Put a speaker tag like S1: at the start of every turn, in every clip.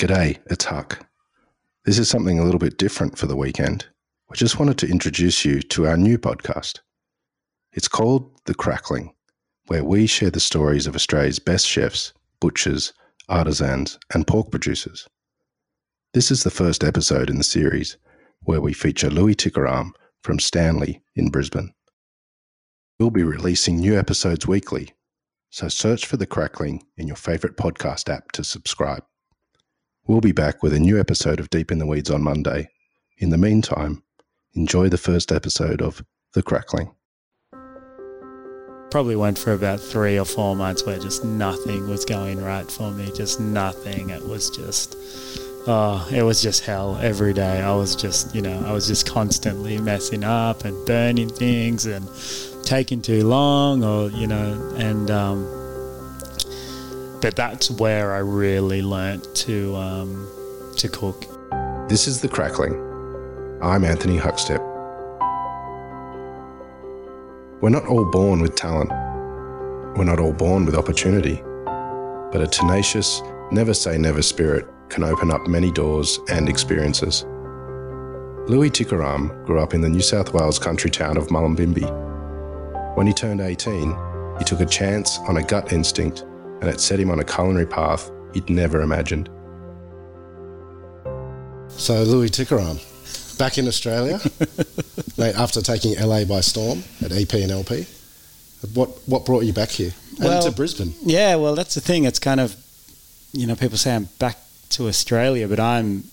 S1: G'day, it's Huck. This is something a little bit different for the weekend. I just wanted to introduce you to our new podcast. It's called The Crackling, where we share the stories of Australia's best chefs, butchers, artisans, and pork producers. This is the first episode in the series where we feature Louis Tikaram from Stanley in Brisbane. We'll be releasing new episodes weekly, so search for The Crackling in your favourite podcast app to subscribe. We'll be back with a new episode of Deep in the Weeds on Monday. In the meantime, enjoy the first episode of The Crackling.
S2: Probably went for about three or four months where just nothing was going right for me. Just nothing. It was just, oh, it was just hell every day. I was just, you know, I was just constantly messing up and burning things and taking too long or, you know, and, um, but that's where I really learnt to um, to cook.
S1: This is The Crackling. I'm Anthony Huckstep. We're not all born with talent. We're not all born with opportunity. But a tenacious, never say never spirit can open up many doors and experiences. Louis Tikaram grew up in the New South Wales country town of Mullumbimby. When he turned 18, he took a chance on a gut instinct and it set him on a culinary path he'd never imagined. So, Louis Tikaram, back in Australia, mate, after taking LA by storm at EP and LP. What what brought you back here
S2: Well-
S1: and to Brisbane?
S2: Yeah, well, that's the thing. It's kind of, you know, people say I'm back to Australia, but I'm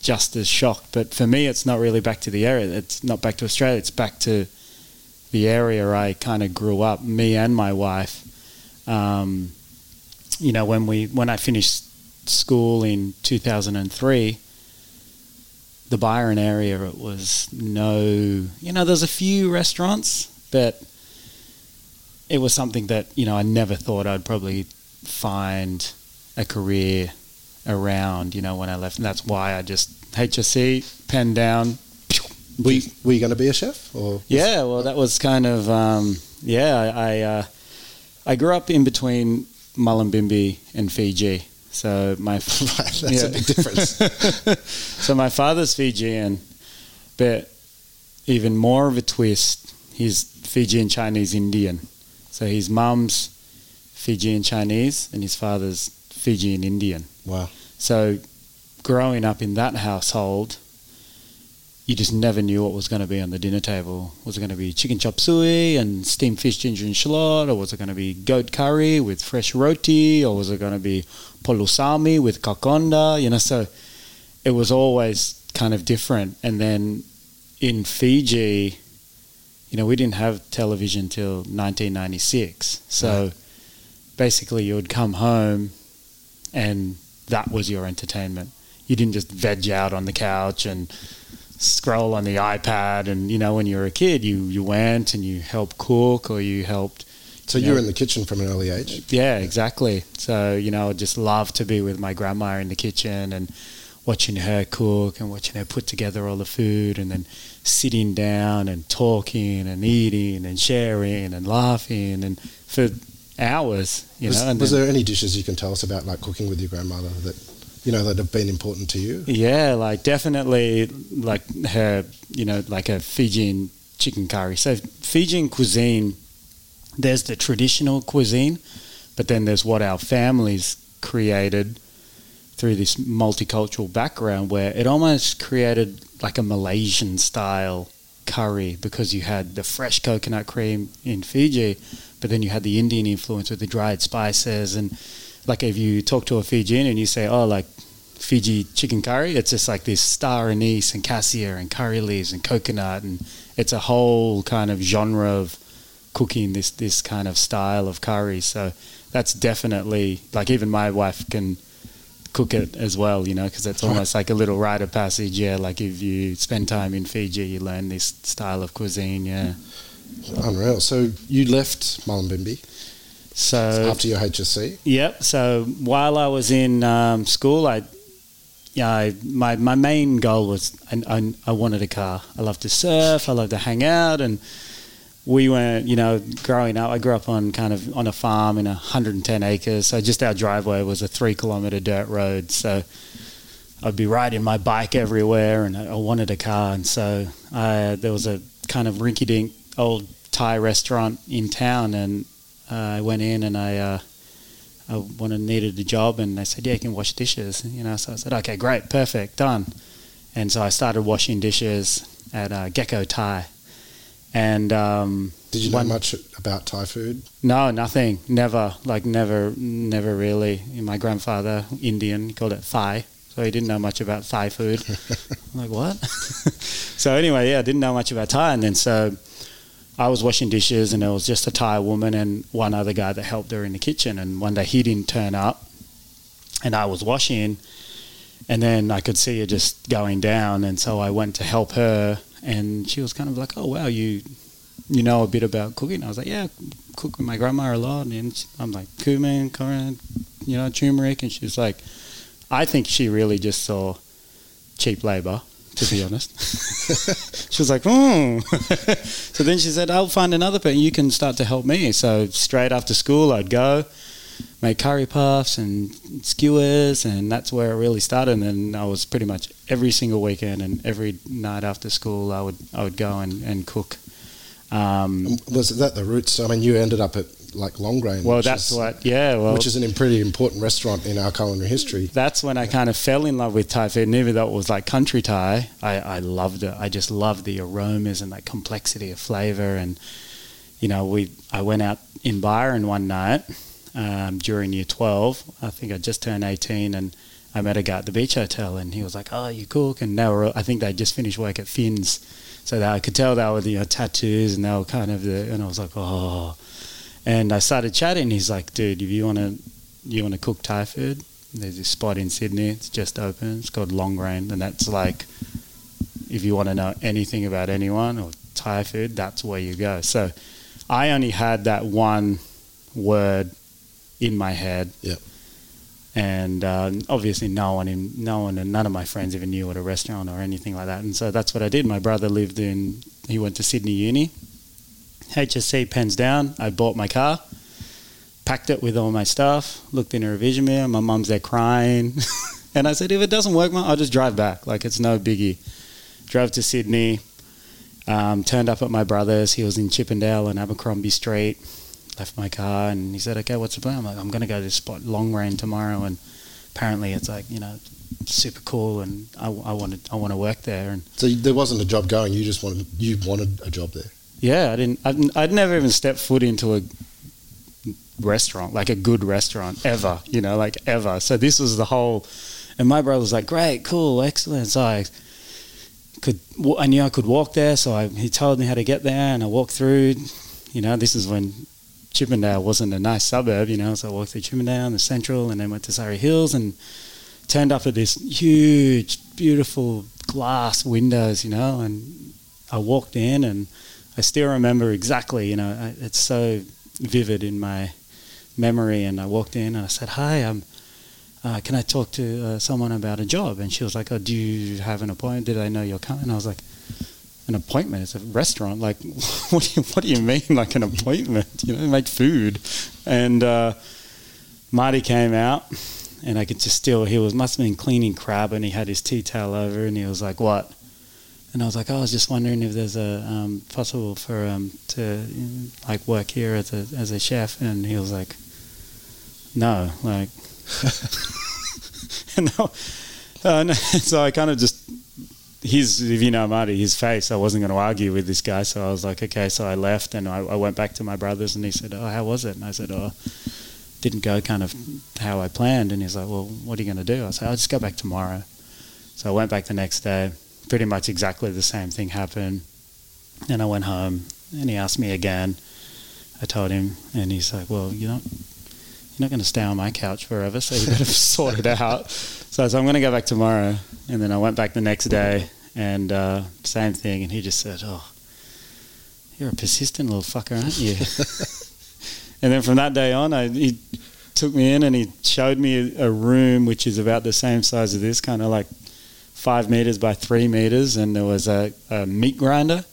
S2: just as shocked. But for me, it's not really back to the area. It's not back to Australia. It's back to the area I kind of grew up. Me and my wife. Um, you know, when we when I finished school in 2003, the Byron area it was no, you know, there's a few restaurants, but it was something that you know I never thought I'd probably find a career around. You know, when I left, and that's why I just HSC pen down.
S1: Were you, were you going to be a chef? Or
S2: Yeah, well, that was kind of um, yeah. I I, uh, I grew up in between Mullumbimby and Fiji, so my
S1: that's a big difference.
S2: so my father's Fijian, but even more of a twist, he's Fijian Chinese Indian. So his mum's Fijian Chinese and his father's Fijian Indian.
S1: wow.
S2: So growing up in that household, you just never knew what was going to be on the dinner table. Was it going to be chicken chop suey and steamed fish, ginger and shallot, or was it going to be goat curry with fresh roti, or was it going to be palusami with kokoda? You know, so it was always kind of different. And then in Fiji, you know, we didn't have television till 1996. So
S1: Right.
S2: basically, you would come home and that was your entertainment. You didn't just veg out on the couch and scroll on the iPad. And, you know, when you were a kid, you, you went and you helped cook or you helped.
S1: So you were in the kitchen from an early age.
S2: Yeah, exactly. So, you know, I just love to be with my grandma in the kitchen and watching her cook and watching her put together all the food and then sitting down and talking and eating and sharing and laughing and for hours, you
S1: was
S2: know. And
S1: was there any dishes you can tell us about, like cooking with your grandmother, that you know that have been important to you?
S2: Yeah, like definitely like her, you know, like a Fijian chicken curry. So Fijian cuisine, there's the traditional cuisine, but then there's what our families created through this multicultural background where it almost created like a Malaysian style curry because you had the fresh coconut cream in Fiji, but then you had the Indian influence with the dried spices and like if you talk to a Fijian and you say, oh, like Fiji chicken curry, it's just like this star anise and cassia and curry leaves and coconut, and it's a whole kind of genre of cooking this this kind of style of curry. So that's definitely like even my wife can cook it as well, you know, because it's almost like a little rite of passage. Yeah, like if you spend time in Fiji, you learn this style of cuisine. Yeah.
S1: Unreal. So you left Mullumbimby
S2: So
S1: after your HSC.
S2: Yep. So while I was in um, school, I, yeah, I, my my main goal was I, I, I wanted a car. I love to surf. I love to hang out, and we weren't, You know, growing up, I grew up on kind of on a farm in 110 acres. So just our driveway was a three kilometer dirt road. So I'd be riding my bike everywhere, and I, I wanted a car, and so I, there was a kind of rinky-dink old Thai restaurant in town, and I went in and I. Uh, I wanted needed a job, and they said, "Yeah, you can wash dishes." You know, so I said, "Okay, great, perfect, done." And so I started washing dishes at uh, Gecko Thai, and um,
S3: Did you know
S2: one-
S3: much about Thai food?
S2: no, nothing, never, like never, never really. My grandfather, Indian, called it Thai, so he didn't know much about Thai food. I'm like, what? so anyway, yeah, I didn't know much about Thai, and then so I was washing dishes, and there was just a Thai woman and one other guy that helped her in the kitchen. And one day he didn't turn up, and I was washing, and then I could see her just going down, and so I went to help her, and she was kind of like, "Oh wow, you." You know a bit about cooking. I was like, yeah, cook with my grandma a lot, and I'm like cumin, currant, you know, turmeric, and she's like, I think she really just saw cheap labor, to be honest. she was like, hmm. so then she said, I'll find another person. You can start to help me. So straight after school, I'd go make curry puffs and skewers, and that's where it really started. And I was pretty much every single weekend and every night after school, I would I would go and, and cook. Um,
S3: Was that the roots? I mean, you ended up at like Long Grain.
S2: well,
S3: which
S2: that's
S3: is,
S2: what, yeah. Well,
S3: which is an pretty important restaurant in our culinary history.
S2: that's when I kind of fell in love with Thai food. And even though it was like country Thai, I, I loved it. I just loved the aromas and that complexity of flavor. And you know, we I went out in Byron one night um, during year twelve. I think I just turned eighteen, and I met a guy at the beach hotel, and he was like, "Oh, you cook?" And they were, I think they just finished work at Fins, so that I could tell they were you know tattoos, and they were kind of the. And I was like, "Oh." And I started chatting. He's like, "Dude, if you want to, you want to cook Thai food?" There's this spot in Sydney. It's just open. It's called Long Grain, and that's like, if you want to know anything about anyone or Thai food, that's where you go. So, I only had that one word in my head.
S3: Yep.
S2: And uh, obviously, no one, in, no one, and none of my friends even knew what a restaurant or anything like that. And so that's what I did. My brother lived in. He went to Sydney Uni. HSC pens down. I bought my car, packed it with all my stuff, looked in a revision mirror. My mum's there crying. and I said, if it doesn't work, I'll just drive back. Like, it's no biggie. Drove to Sydney, um, turned up at my brother's. He was in Chippendale and Abercrombie Street. Left my car and he said, okay, what's the plan? I'm like, I'm going to go to this spot, Longrain, tomorrow. And apparently it's like, you know, super cool and I, I, wanted, I want to work there. And
S3: So there wasn't a job going. You just wanted you wanted a job there.
S2: Yeah, I didn't. I'd, I'd never even stepped foot into a restaurant, like a good restaurant, ever. You know, like ever. So this was the whole. And my brother was like, "Great, cool, excellent." So I could. I knew I could walk there, so I, he told me how to get there, and I walked through. You know, this is when Chippendale wasn't a nice suburb. You know, so I walked through Chippendale and the Central, and then went to Surry Hills, and turned up at this huge, beautiful glass windows. You know, and I walked in and. I still remember exactly, you know, I- it's so vivid in my memory. And I walked in and I said, "Hi, um, uh, can I talk to uh, someone about a job?" And she was like, "Oh, do you have an appointment? Did I know you're coming?" And I was like, "An appointment? It's a restaurant. Like, what do you what do you mean, like an appointment? You know, make food." And uh, Marty came out, and I could just still he was must have been cleaning crab, and he had his tea towel over, and he was like, "What?" And I was like, oh, I was just wondering if there's a um, possible for um, to you know, like work here as a as a chef. And he was like, no, like, no. Uh, no. So I kind of just his if you know Marty, his face. I wasn't going to argue with this guy, so I was like, okay. So I left and I, I went back to my brothers, and he said, oh, how was it? And I said, oh. Didn't go kind of how I planned, and he's like, "Well, what are you going to do?" I said, "I'll just go back tomorrow." So I went back the next day, pretty much exactly the same thing happened. And I went home and he asked me again. I told him and he's like, Well, you're not you're not gonna stay on my couch forever, so you better sort it out. So I said, I'm gonna go back tomorrow and then I went back the next day and uh, same thing and he just said, Oh, you're a persistent little fucker, aren't you? and then from that day on I he took me in and he showed me a room which is about the same size as this, kind of like five meters by three meters, and there was a, a meat grinder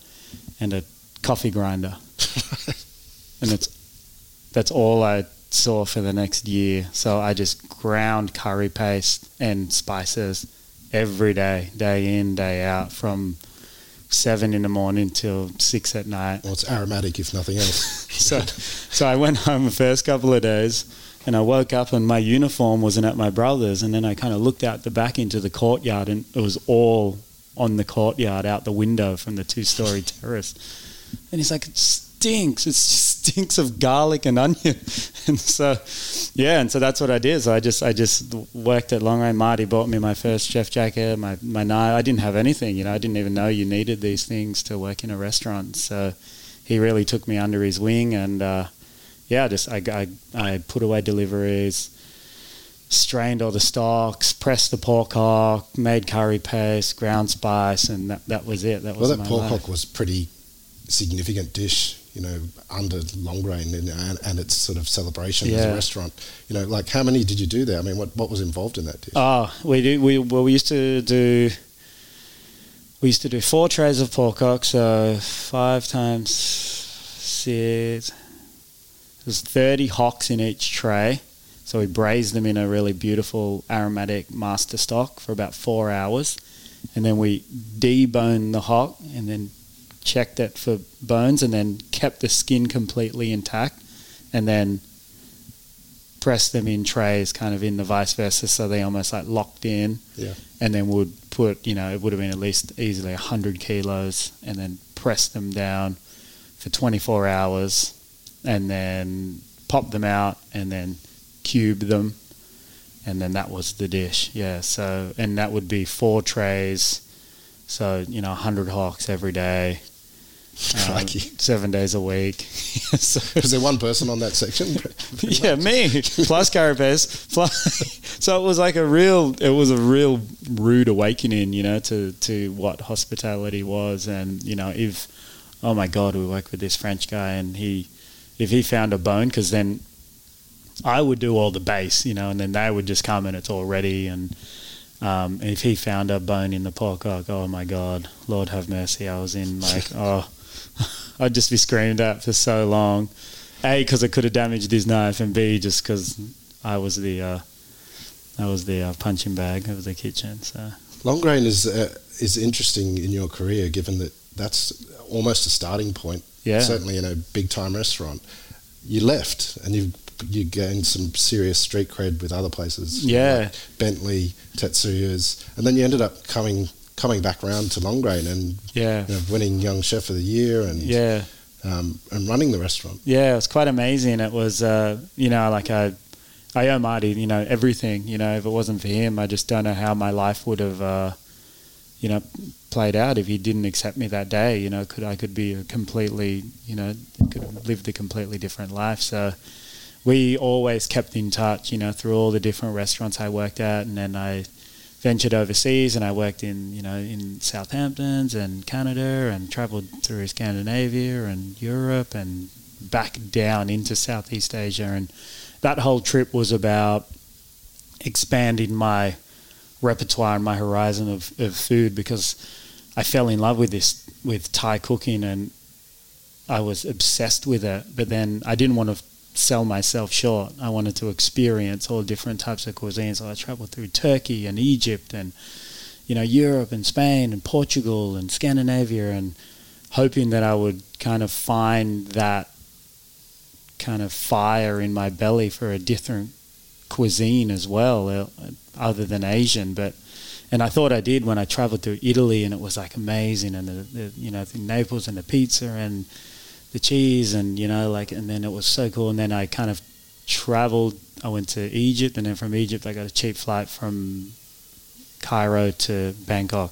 S2: and a coffee grinder, and it's that's all I saw for the next year. So I just ground curry paste and spices every day, day in, day out, from seven in the morning till six at night.
S1: Well, it's aromatic, if nothing else.
S2: so, so I went home the first couple of days, and I woke up and my uniform wasn't at my brother's, and then I kind of looked out the back into the courtyard, and it was all on the courtyard out the window from the two-story terrace. And he's like, it stinks. It stinks of garlic and onion. and so, yeah, and so that's what I did. So I just I just worked at Long Grain. Marty bought me my first chef jacket, my my knife. I didn't have anything, you know. I didn't even know you needed these things to work in a restaurant. So he really took me under his wing, and uh, yeah, just I, I I put away deliveries strained all the stocks, pressed the pork hock, made curry paste, ground spice, and that, that was it. That was
S1: well, that pork hock was pretty significant dish you know, under long grain and, and, and its sort of celebration yeah. as a restaurant. You know, like how many did you do there? I mean, what, what was involved in that dish?
S2: Oh, we do. We well, we used to do. We used to do four trays of pork hock, so five times six. There's thirty hocks in each tray. So we braised them in a really beautiful aromatic master stock for about four hours, and then we debone the hock and then checked it for bones and then kept the skin completely intact. And then pressed them in trays kind of in the vice versa. So they almost like locked in.
S1: Yeah.
S2: And then would put you know it would have been at least easily 100 kilos and then press them down for 24 hours and then pop them out and then cube them. And then that was the dish yeah. So and that would be four trays. So you know 100 hawks every day. Um, seven days a week.
S1: so, Was there one person on that section?
S2: yeah, me. Plus Carapace. Plus, so it was like a real, it was a real rude awakening, you know, to to what hospitality was, and you know, if oh my god, we work with this French guy, and he, if he found a bone, because then I would do all the base, you know, and then they would just come and it's all ready, and um, if he found a bone in the pork, oh, oh my god, Lord have mercy, I was in like oh I'd just be screamed at for so long. A, because I could have damaged his knife, and B, just because I was the uh, I was the uh, punching bag of the kitchen. So
S1: long grain is uh, is interesting in your career, given that that's almost a starting point.
S2: Yeah,
S1: certainly in a big time restaurant. You left, and you you gained some serious street cred with other places.
S2: Yeah, like
S1: Bentley, Tetsuya's, and then you ended up coming coming back around to Long Grain and
S2: yeah,
S1: you know, winning Young Chef of the Year and
S2: yeah,
S1: um, and running the restaurant.
S2: Yeah, it was quite amazing. It was uh, you know like I I owe Marty you know everything. You know if it wasn't for him, I just don't know how my life would have uh, you know played out if he didn't accept me that day. You know could I could be a completely you know could have lived a completely different life. So we always kept in touch. You know through all the different restaurants I worked at, and then I ventured overseas and I worked in you know in Southampton's and Canada and travelled through Scandinavia and Europe and back down into Southeast Asia and that whole trip was about expanding my repertoire and my horizon of, of food because I fell in love with this with Thai cooking and I was obsessed with it but then I didn't want to sell myself short. I wanted to experience all different types of cuisines. So I traveled through Turkey and Egypt and you know Europe and Spain and Portugal and Scandinavia and hoping that I would kind of find that kind of fire in my belly for a different cuisine as well uh, other than Asian but and I thought I did when I traveled to Italy and it was like amazing. And the, the you know the Naples and the pizza and the cheese and you know like and then it was so cool. And then I kind of traveled I went to Egypt and then from Egypt I got a cheap flight from Cairo to Bangkok.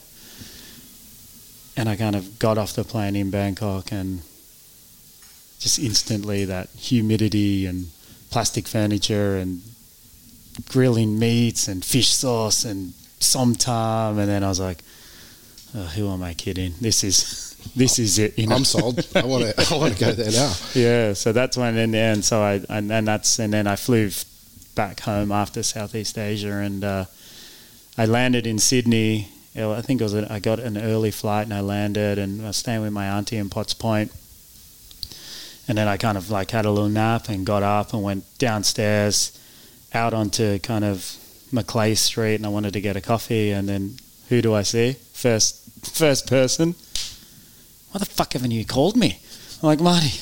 S2: And I kind of got off the plane in Bangkok and just instantly that humidity and plastic furniture and grilling meats and fish sauce and somtam and then I was like oh, who am I kidding this is this is it.
S1: You know? I'm sold. I want to. I want to go there now.
S2: Yeah. So that's when, and, and so I, and then that's, and then I flew back home after Southeast Asia, and uh, I landed in Sydney. I think it was a, I got an early flight, and I landed, and I was staying with my auntie in Potts Point. And then I kind of like had a little nap and got up and went downstairs, out onto kind of Macleay Street, and I wanted to get a coffee, and then Who do I see? First, first person. Why the fuck haven't you called me? I'm like, Marty,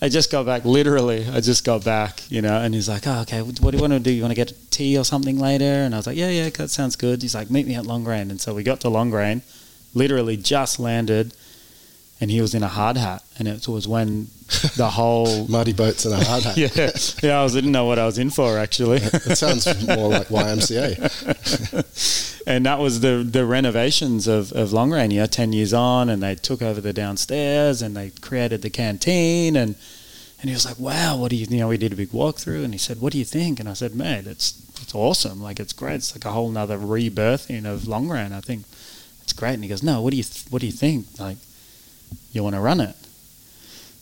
S2: I just got back. Literally, I just got back, you know. And he's like, oh, okay, what do you want to do? You want to get tea or something later? And I was like, yeah, yeah, that sounds good. He's like, meet me at Longrain. And so we got to Longrain, literally just landed, and he was in a hard hat. And it was when the whole
S1: Muddy boats and a hard hat.
S2: yeah, yeah. I was, didn't know what I was in for actually.
S1: it sounds more like YMCA.
S2: and that was the the renovations of of Longrain. Yeah, ten years on, and they took over the downstairs and they created the canteen and. And he was like, "Wow, what do you? You know, we did a big walkthrough, and he said, "What do you think?" And I said, "Mate, it's it's awesome. Like, it's great. It's like a whole nother rebirthing of Longrain. I think it's great." And he goes, "No, what do you th- what do you think? Like, you want to run it?"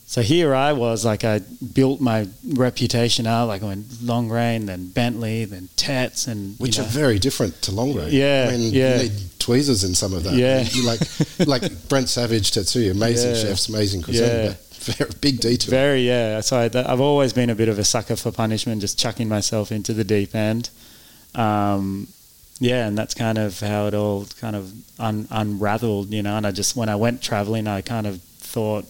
S2: So here I was, like I built my reputation out, like I went Longrain, then Bentley, then Tetz, and
S1: which
S2: know.
S1: are very different to Longrain.
S2: Yeah,
S1: I mean,
S2: yeah.
S1: you need tweezers in some of that.
S2: Yeah,
S1: you like like Brent Savage Tetsuya, amazing
S2: Yeah.
S1: chefs, amazing cuisine,
S2: Yeah.
S1: very big detail.
S2: Very, yeah. So I, I've always been a bit of a sucker for punishment, just chucking myself into the deep end. Um, yeah, and that's kind of how it all kind of un, unraveled, you know. And I just, when I went traveling, I kind of thought,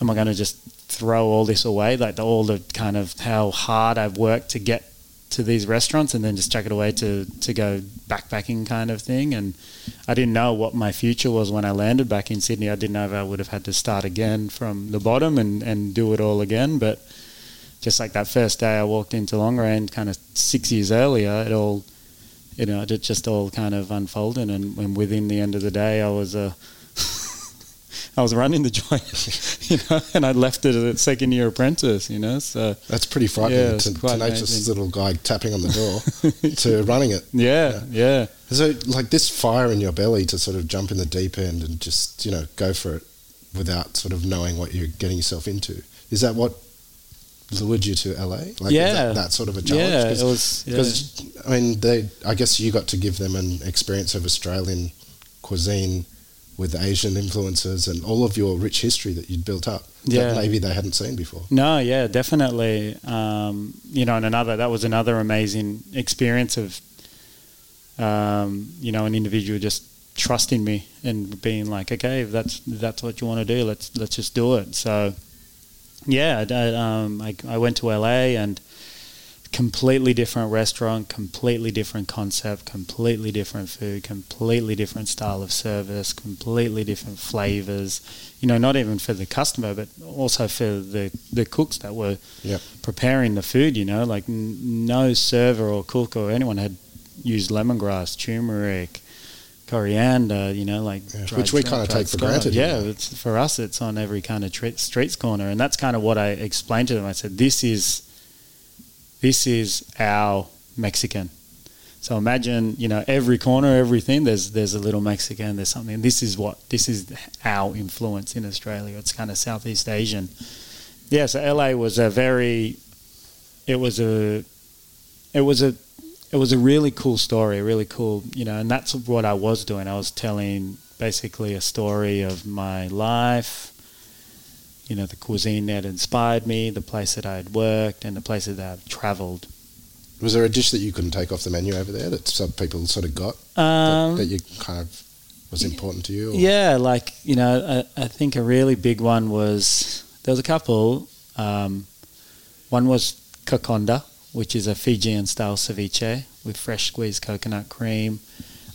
S2: am I going to just throw all this away? Like the, all the kind of how hard I've worked to get to these restaurants and then just chuck it away to, to go backpacking kind of thing. And I didn't know what my future was when I landed back in Sydney. I didn't know if I would have had to start again from the bottom and, and do it all again. But just like that first day I walked into Longrain, kind of six years earlier, it all, you know, it just all kind of unfolded. And, and within the end of the day, I was uh, a, I was running the joint, you know, and I left it as a second year apprentice, you know. So
S1: That's pretty frightening.
S2: Yeah,
S1: to,
S2: amazing.
S1: little guy tapping on the door to running it.
S2: yeah, yeah.
S1: So, like this fire in your belly to sort of jump in the deep end and just you know go for it without sort of knowing what you're getting yourself into. Is that what lured you to LA? Like
S2: Yeah.
S1: that, that sort of a challenge.
S2: Yeah,
S1: Cause,
S2: it was. Yeah.
S1: Because I mean, they. I guess you got to give them an experience of Australian cuisine with Asian influences and all of your rich history that you'd built up
S2: Yeah.
S1: that maybe they hadn't seen before.
S2: No, yeah, definitely. Um, you know, and another that was another amazing experience of, um, you know, an individual just trusting me and being like, okay, if that's if that's what you want to do, let's let's just do it. So, yeah, I, um, I, I went to LA and completely different restaurant, completely different concept, completely different food, completely different style of service, completely different flavors. You know, not even for the customer, but also for the the cooks that were
S1: Yep.
S2: preparing the food. You know, like n- no server or cook or anyone had used lemongrass, turmeric. Coriander, you know, like
S1: Yeah, which we kinda
S2: dried
S1: take for granted, you
S2: Yeah, it's for us. It's on every kind of tre- streets corner, and that's kind of what I explained to them. I said, "This is this is our Mexican. So imagine, you know, every corner, everything. There's there's a little Mexican. There's something. This is what this is our influence in Australia. It's kind of Southeast Asian. Yeah. So LA was a very, it was a, it was a, it was a really cool story. A really cool, you know. And that's what I was doing. I was telling basically a story of my life you know, the cuisine that inspired me, the place that I had worked, and the places that I've traveled.
S1: Was there a dish that you couldn't take off the menu over there that some people sort of got
S2: Um,
S1: that, that you kind of was important to you? Or?
S2: yeah, like, you know, I, I think a really big one was there was a couple. Um, one was Kokoda, which is a Fijian style ceviche with fresh squeezed coconut cream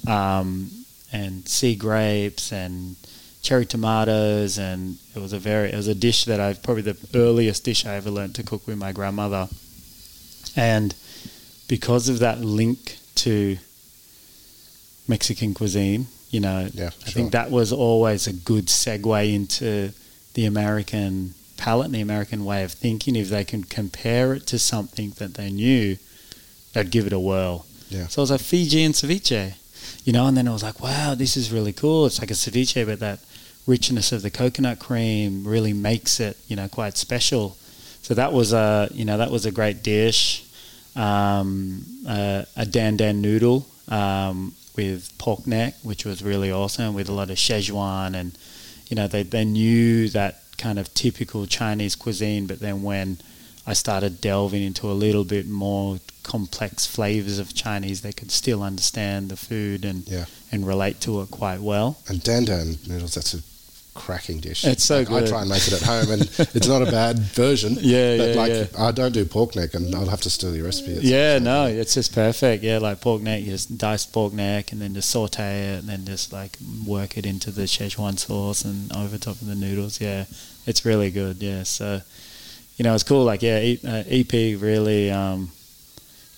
S2: um, and sea grapes and cherry tomatoes and it was a very it was a dish that I've probably the earliest dish I ever learned to cook with my grandmother and because of that link to Mexican cuisine you know
S1: Yeah,
S2: I
S1: sure.
S2: think that was always a good segue into the American palate and the American way of thinking if they can compare it to something that they knew they'd give it a whirl
S1: Yeah.
S2: so it was like Fijian ceviche you know, and then I was like, wow, this is really cool. It's like a ceviche, but that richness of the coconut cream really makes it, you know, quite special. So that was a, you know, that was a great dish. Um, uh, a dan dan noodle um, with pork neck, which was really awesome, with a lot of Szechuan, and you know, they they knew that kind of typical Chinese cuisine, but then when I started delving into a little bit more complex flavors of Chinese. They could still understand the food and
S1: Yeah.
S2: and relate to it quite well.
S1: And dan dan noodles, that's a cracking dish.
S2: It's so
S1: Like, I try and make it at home, and it's not a bad version.
S2: Yeah,
S1: but
S2: yeah,
S1: like
S2: yeah.
S1: I don't do pork neck, and I'll have to steal your recipe. It's-
S2: yeah, no, it's just perfect. Yeah, like pork neck, you just dice pork neck and then just saute it and then just like work it into the Szechuan sauce and over top of the noodles. Yeah, it's really good. Yeah, so you know, it's cool. Like, yeah, E- uh, EP really, um,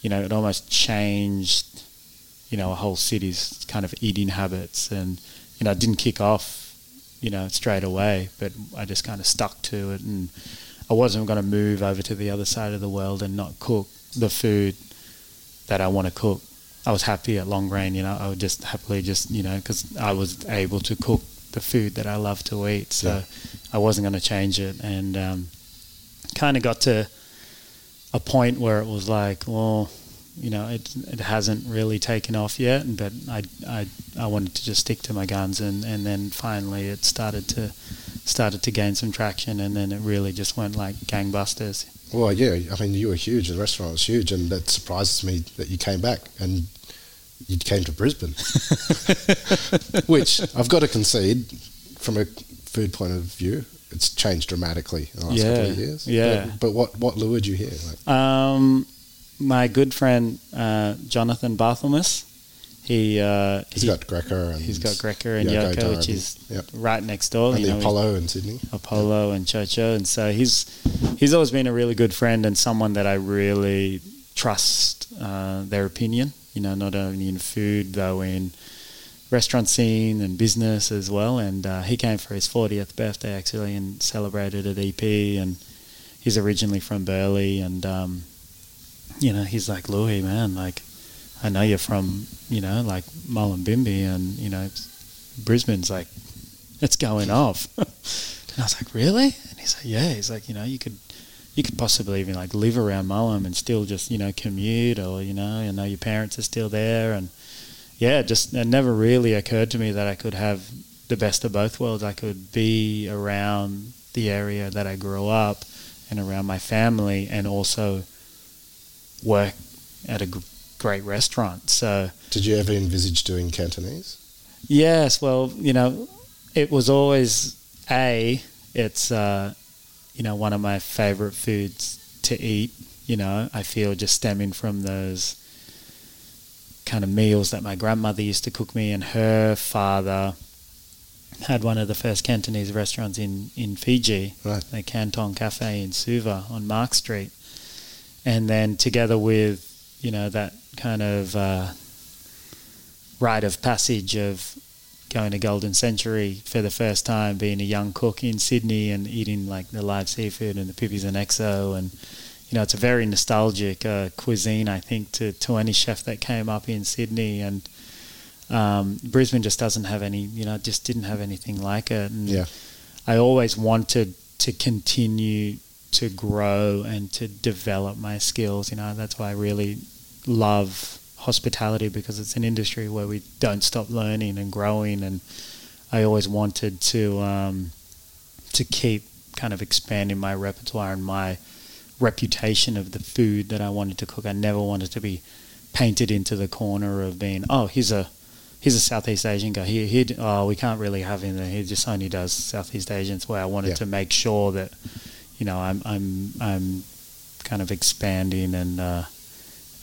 S2: you know, it almost changed, you know, a whole city's kind of eating habits and, you know, it didn't kick off, you know, straight away, but I just kind of stuck to it and I wasn't going to move over to the other side of the world and not cook the food that I want to cook. I was happy at Long Grain, you know, I would just happily just, you know, because I was able to cook the food that I love to eat. So
S1: Yeah.
S2: I wasn't going to change it. And um, kind of got to a point where it was like, well, you know, it it hasn't really taken off yet, but I I I wanted to just stick to my guns, and, and then finally it started to started to gain some traction, and then it really just went like gangbusters.
S1: Well, yeah. I mean, you were huge. The restaurant was huge, and that surprises me that you came back and you came to Brisbane, which I've got to concede, from a food point of view, it's changed dramatically in the last couple of years.
S2: yeah.
S1: But, but what what lured you here? Like,
S2: Um, my good friend uh, Jonathan Barthelmess, he uh,
S1: he's
S2: he,
S1: got Greco and
S2: he's got Grecker and
S1: Yoko
S2: Yoko, which is
S1: Yep.
S2: right next door.
S1: and
S2: you
S1: the
S2: know,
S1: Apollo in Sydney.
S2: Apollo and Chocho, and so he's he's always been a really good friend and someone that I really trust uh, their opinion. You know, not only in food though in restaurant scene and business as well. And uh, he came for his 40th birthday actually and celebrated at EP. And he's originally from Burleigh and um, you know, he's like Louis, man, like. I know you're from, you know, like Mullumbimby and, you know, Brisbane's like, it's going off. and I was like, really? And he's like, yeah. He's like, you know, you could, you could possibly even like live around Mullum and still just, you know, commute or, you know, I know your parents are still there. And yeah, just, it never really occurred to me that I could have the best of both worlds. I could be around the area that I grew up and around my family and also work at a g- great restaurant. So,
S1: Did you ever envisage doing Cantonese?
S2: Yes, well, you know, it was always a. It's uh, you know one of my favorite foods to eat. You know, I feel just stemming from those kind of meals that my grandmother used to cook me, and her father had one of the first Cantonese restaurants in in Fiji,
S1: Right.
S2: the Canton Cafe in Suva on Mark Street, and then together with you know that kind of uh, rite of passage of going to Golden Century for the first time, being a young cook in Sydney and eating like the live seafood and the pippies and XO, and you know it's a very nostalgic uh, cuisine I think to to any chef that came up in Sydney and. Um, Brisbane just doesn't have any, you know, just didn't have anything like it. And
S1: Yeah.
S2: I always wanted to continue to grow and to develop my skills. You know, that's why I really love hospitality because it's an industry where we don't stop learning and growing. And I always wanted to um, to keep kind of expanding my repertoire and my reputation of the food that I wanted to cook. I never wanted to be painted into the corner of being, oh, he's a he's a Southeast Asian guy. He, he, oh, we can't really have him there. He just only does Southeast Asians. Where I wanted
S1: Yeah.
S2: to make sure that, you know, I'm, I'm, I'm kind of expanding and uh,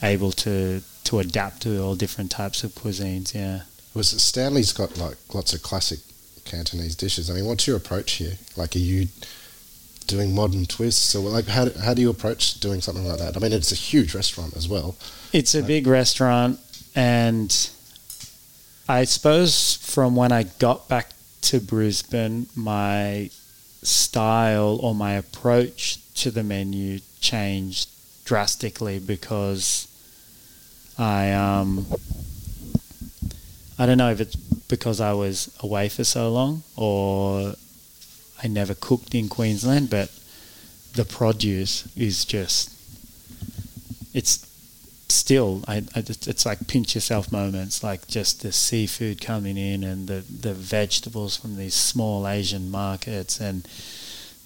S2: able to to adapt to all different types of cuisines. Yeah.
S1: Was Stanley's got like lots of classic Cantonese dishes? I mean, what's your approach here? Like, are you doing modern twists, or like how how do you approach doing something like that? I mean, it's a huge restaurant as well.
S2: It's a big restaurant, and I suppose from when I got back to Brisbane, my style or my approach to the menu changed drastically because I um I don't know if it's because I was away for so long or I never cooked in Queensland, but the produce is just it's still I, I just, it's like pinch yourself moments like just the seafood coming in and the the vegetables from these small Asian markets and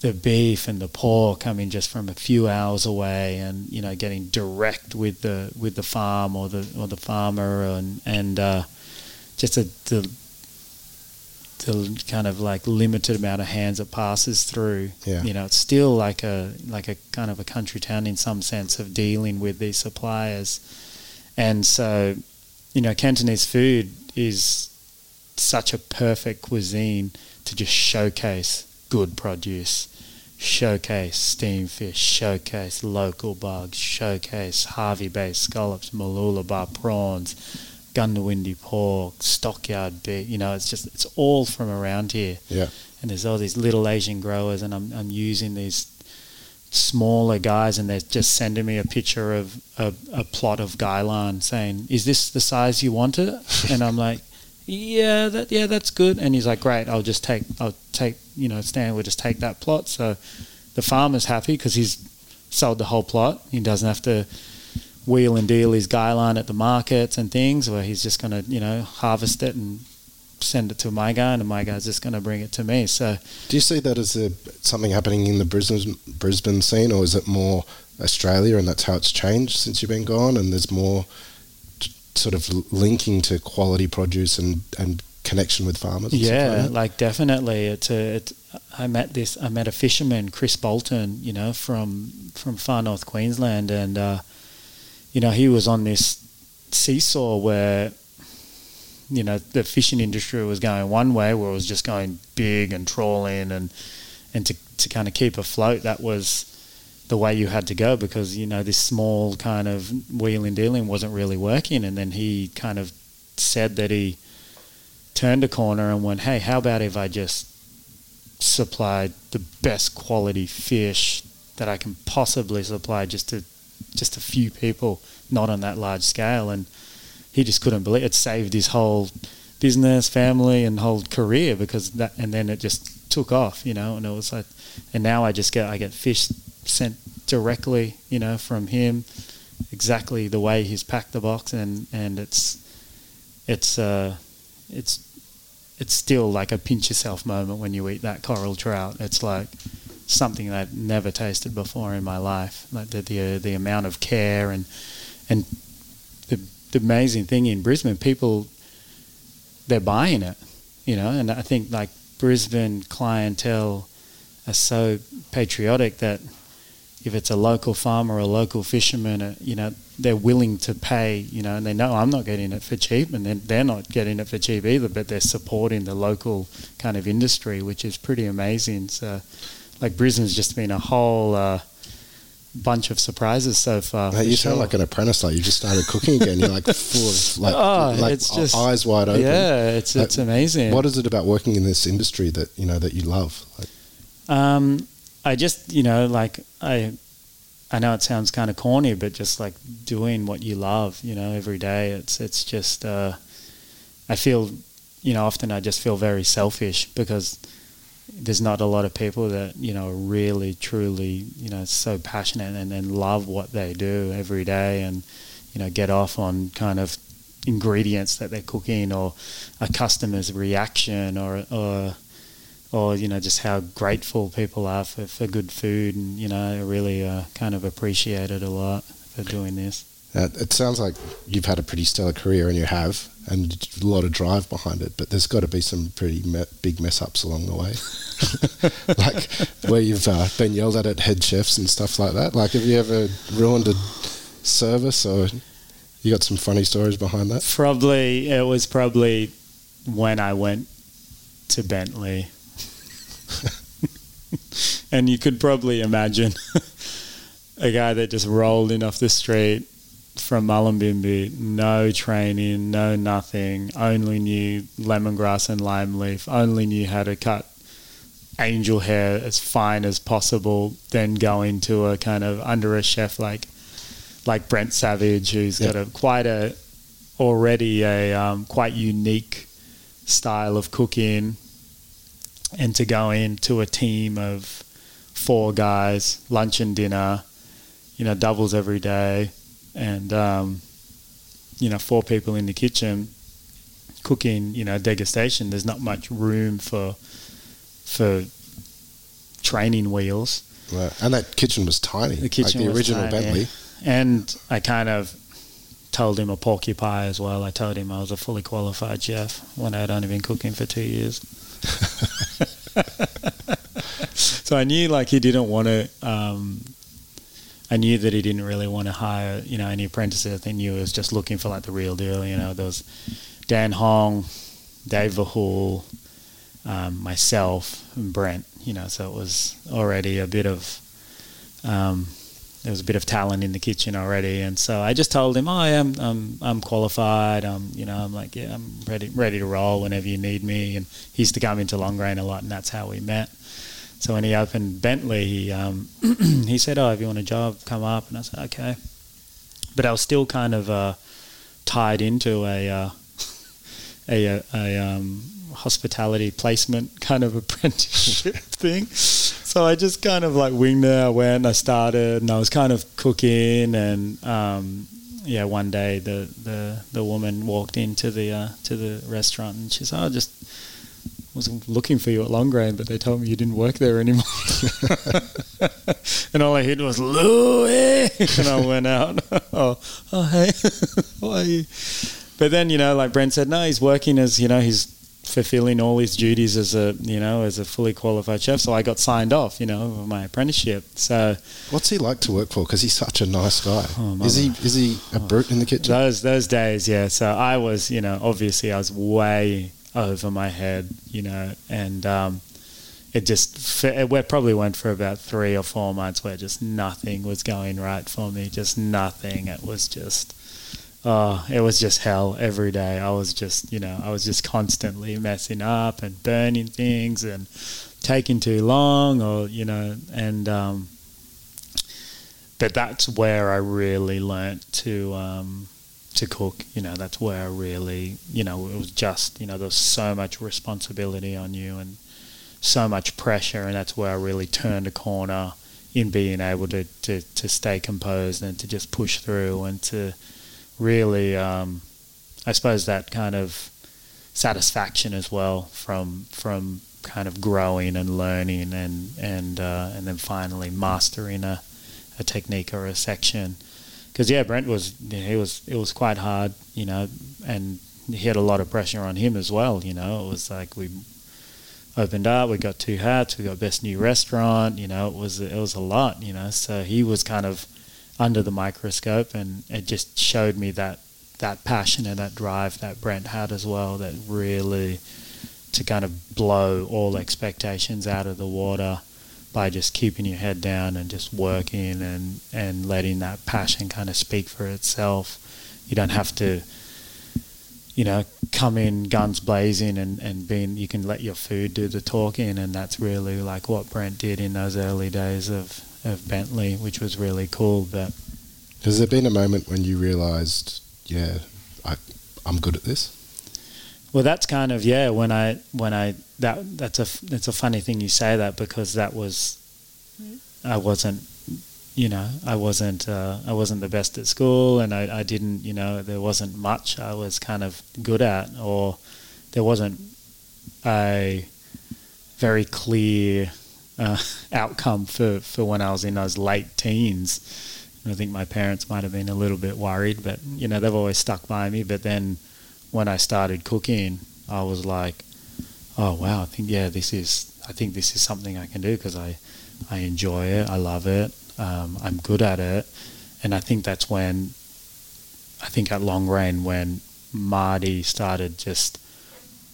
S2: the beef and the pork coming just from a few hours away, and you know getting direct with the with the farm or the or the farmer, and and uh, just a, the the kind of like limited amount of hands it passes through.
S1: Yeah.
S2: You know, it's still like a like a kind of a country town in some sense of dealing with these suppliers, and so you know Cantonese food is such a perfect cuisine to just showcase good produce, showcase steam fish, showcase local bugs, showcase Hervey Bay scallops, Mooloolaba prawns, Goondiwindi pork, stockyard beef. You know, it's just it's all from around here.
S1: Yeah.
S2: And there's all these little Asian growers, and I'm I'm using these smaller guys, and they're just sending me a picture of a, a plot of gailan, saying, "Is this the size you want it?" and I'm like, "Yeah, that yeah, that's good." And he's like, "Great, I'll just take I'll take you know Stan will just take that plot." So the farmer's happy because he's sold the whole plot. He doesn't have to wheel and deal his gailan at the markets and things, where he's just going to you know harvest it and send it to my guy, and my guy's just going to bring it to me. So
S1: Do you see that as a, something happening in the Brisbane Brisbane scene, or is it more Australia, and that's how it's changed since you've been gone, and there's more t- sort of linking to quality produce and, and connection with farmers?
S2: Yeah,
S1: like
S2: like definitely. It's a. It, I met this. I met a fisherman, Chris Bolton. You know, from from far north Queensland, and uh, you know he was on this seesaw where you know the fishing industry was going one way, where it was just going big and trawling, and and to to kind of keep afloat, that was the way you had to go because you know this small kind of wheeling dealing wasn't really working, and then he kind of said that he turned a corner and went, hey, how about if I just supply the best quality fish that I can possibly supply just to just a few people, not on that large scale, and he just couldn't believe it. Saved his whole business, family, and whole career because that, and then it just took off, you know. And it was like, and now I just get I get fish sent directly, you know, from him, exactly the way he's packed the box, and and it's it's uh it's it's still like a pinch yourself moment when you eat that coral trout. It's like something that I've never tasted before in my life. Like the the, the amount of care and and the the amazing thing in Brisbane, people they're buying it, you know. And I think like Brisbane clientele are so patriotic that if it's a local farmer or a local fisherman, uh, you know, they're willing to pay, you know, and they know I'm not getting it for cheap, and then they're not getting it for cheap either, but they're supporting the local kind of industry, which is pretty amazing. So, like Brisbane's just been a whole uh, bunch of surprises so far.
S1: Mate, you sound like an apprentice. Like you just started cooking again. You're like full of like,
S2: Oh,
S1: like
S2: it's just-
S1: eyes wide open.
S2: yeah, it's
S1: Like,
S2: it's amazing.
S1: What is it about working in this industry that you know that you love? Like,
S2: Um, I just, you know, like I, I know it sounds kind of corny, but just like doing what you love, you know, every day. It's it's just, uh, I feel, you know, often I just feel very selfish because there's not a lot of people that you know really truly, you know, so passionate and, and love what they do every day, and you know, get off on kind of ingredients that they're cooking or a customer's reaction or or or you know just how grateful people are for, for good food and you know really uh, kind of appreciate it a lot for doing this
S1: uh, it sounds like you've had a pretty stellar career, and you have, and a lot of drive behind it. But there's got to be some pretty me- big mess ups along the way, like where you've uh, been yelled at at head chefs and stuff like that. Like, have you ever ruined a service, or you got some funny stories behind that?
S2: probably it was probably when I went to Bentley and you could probably imagine a guy that just rolled in off the street from Mullumbimby, no training, no nothing, only knew lemongrass and lime leaf, only knew how to cut angel hair as fine as possible, then go into a kind of under a chef like like Brent Savage, who's got a quite a already a um, quite unique style of cooking, and to go into a team of four guys, lunch and dinner, you know, doubles every day, and um, you know, four people in the kitchen cooking, you know, degustation. There's not much room for for training wheels.
S1: Right. And that kitchen was tiny.
S2: The kitchen
S1: like the
S2: was
S1: original
S2: tiny,
S1: Bentley.
S2: And I kind of told him a porcupine as well. I told him I was a fully qualified chef when I'd only been cooking for two years. so I knew like he didn't want to. Um, I knew that he didn't really want to hire, you know, any apprentices. I think knew he was just looking for like the real deal. You know, there was Dan Hong, Dave Verheul, um, myself, and Brent. You know, so it was already a bit of. Um, there was a bit of talent in the kitchen already, and so I just told him, "Oh, I am, I'm, I'm qualified. I'm, you know, I'm like, yeah, I'm ready, ready to roll whenever you need me." And he used to come into Longrain a lot, and that's how we met. So when he opened Bentley, he, um, he said, "Oh, if you want a job, come up." And I said, "Okay," but I was still kind of uh, tied into a uh, a, a, a um, hospitality placement kind of apprenticeship thing. So I just kind of like winged it. I went, I started, and I was kind of cooking. And um, yeah, one day the, the, the woman walked into the uh, to the restaurant and she said, "Oh, just wasn't looking for you at Longrain, but they told me you didn't work there anymore." and all I heard was Louis, and I went out. oh, oh, hey, how are you? But then you know, like Brent said, no, he's working as you know, he's fulfilling all his duties as a you know as a fully qualified chef. So I got signed off, you know, of my apprenticeship. So
S1: What's he like to work for? Because he's such a nice guy.
S2: Oh,
S1: is he is he a oh. brute in the kitchen?
S2: those those days, yeah. So I was, you know, obviously I was way over my head, you know, and um, it just it probably went for about three or four months where just nothing was going right for me, just nothing. It was just. Oh, it was just hell every day. I was just, you know, I was just constantly messing up and burning things and taking too long, or you know, and um, but that's where I really learnt to um, to cook. You know, that's where I really, you know, it was just, you know, there's so much responsibility on you and so much pressure, and that's where I really turned a corner in being able to, to, to stay composed and to just push through and to really, um, I suppose, that kind of satisfaction as well from from kind of growing and learning and and uh, and then finally mastering a, a technique or a section because yeah Brent was he was it was quite hard you know and he had a lot of pressure on him as well you know. It was like we opened up we got two hats we got best new restaurant you know it was it was a lot you know. So he was kind of under the microscope and it just showed me that that passion and that drive that Brent had as well that really to kind of blow all expectations out of the water by just keeping your head down and just working and, and letting that passion kind of speak for itself. You don't have to, you know, come in guns blazing and, and being, you can let your food do the talking. And that's really like what Brent did in those early days of, of Bentley, which was really cool. But
S1: Has there been a moment when you realised, yeah, I, I'm good at this?
S2: Well, that's kind of yeah. When I when I that that's a that's a funny thing you say that because that was I wasn't you know I wasn't uh, I wasn't the best at school and I, I didn't you know there wasn't much I was kind of good at or there wasn't a very clear uh, outcome for, for when I was in those late teens. And I think my parents might have been a little bit worried, but you know they've always stuck by me. But then when I started cooking, I was like, oh wow, I think yeah, this is I think this is something I can do because I I enjoy it, I love it, um, I'm good at it, and I think that's when I think at Longrain when Marty started just